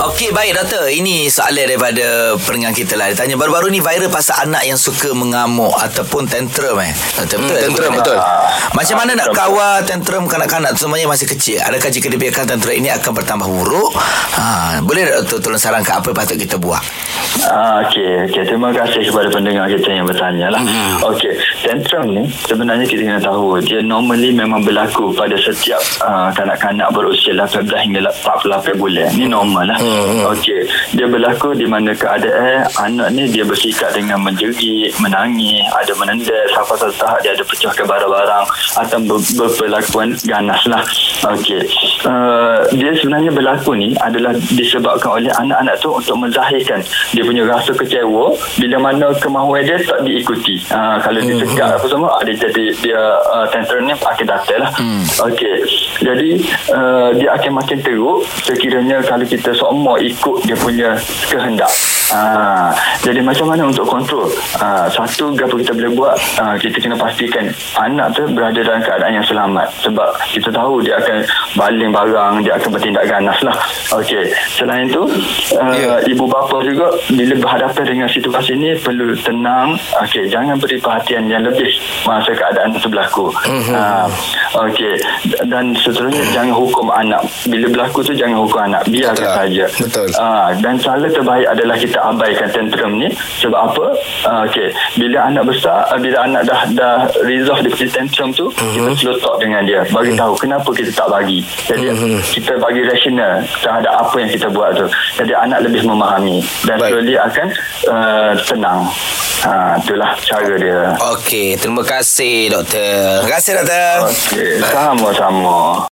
Okey baik doktor. Ini soalan daripada Pendengar kita lah. Dia tanya baru-baru ni viral Pasal anak yang suka mengamuk Ataupun tantrum eh? Betul Hmm, tantrum, betul. Macam mana nak kawal Tantrum kanak-kanak Semuanya masih kecil. Adakah jika dibiarkan tantrum ini Akan bertambah buruk? Ha, Boleh tak doktor Tolong sarankan Apa patut kita buat Ah, Okey, okay. terima kasih kepada pendengar kita yang bertanya lah. Hmm. Okey, tantrum ni sebenarnya kita kena tahu dia normally memang berlaku pada setiap uh, kanak-kanak berusia 18 hingga 48 bulan. Ni normal lah. Hmm. Okey, dia berlaku di mana keadaan anak ni dia bersikap dengan menjerit, menangis, ada menendas, sampai satu tahap dia ada pecahkan barang-barang atau ber- berpelakuan ganas lah. Okey, uh, dia sebenarnya berlaku ni adalah disebabkan oleh anak-anak tu untuk menzahirkan dia punya rasa kecewa bila mana kemahuan dia tak diikuti. Uh, kalau dia sekat apa semua, ah, dia jadi dia uh, tantrum ni akan datang lah. Hmm. Okey, jadi uh, dia akan makin teruk sekiranya kalau kita semua ikut dia punya kehendak. Ah, jadi macam mana untuk kontrol? Ah, satu apa kita boleh buat? Ah, kita kena pastikan anak tu berada dalam keadaan yang selamat. Sebab kita tahu dia akan baling barang, dia akan bertindak ganas lah. Okey. Selain itu, uh, Ya. ibu bapa juga bila berhadapan dengan situasi ini perlu tenang. Okey, jangan beri perhatian yang lebih masa keadaan itu berlaku. Mhm. Ah, Okey. Dan seterusnya jangan hukum anak. Bila berlaku tu jangan hukum anak. Biarkan Betul. saja. Betul. Ah, dan cara terbaik adalah kita abaikan tantrum ni sebab apa? Ah, okey, bila anak besar, ah, bila anak dah dah resolve dia punya tantrum tu, uh-huh. kita slow talk dengan dia, bagi tahu kenapa kita tak bagi. Jadi uh-huh. kita bagi rasional terhadap apa yang kita buat tu. Jadi anak lebih memahami dan Baik. slowly akan uh, tenang. Ha, itulah cara dia. Okey, terima kasih doktor. Terima kasih doktor Okey, sama-sama.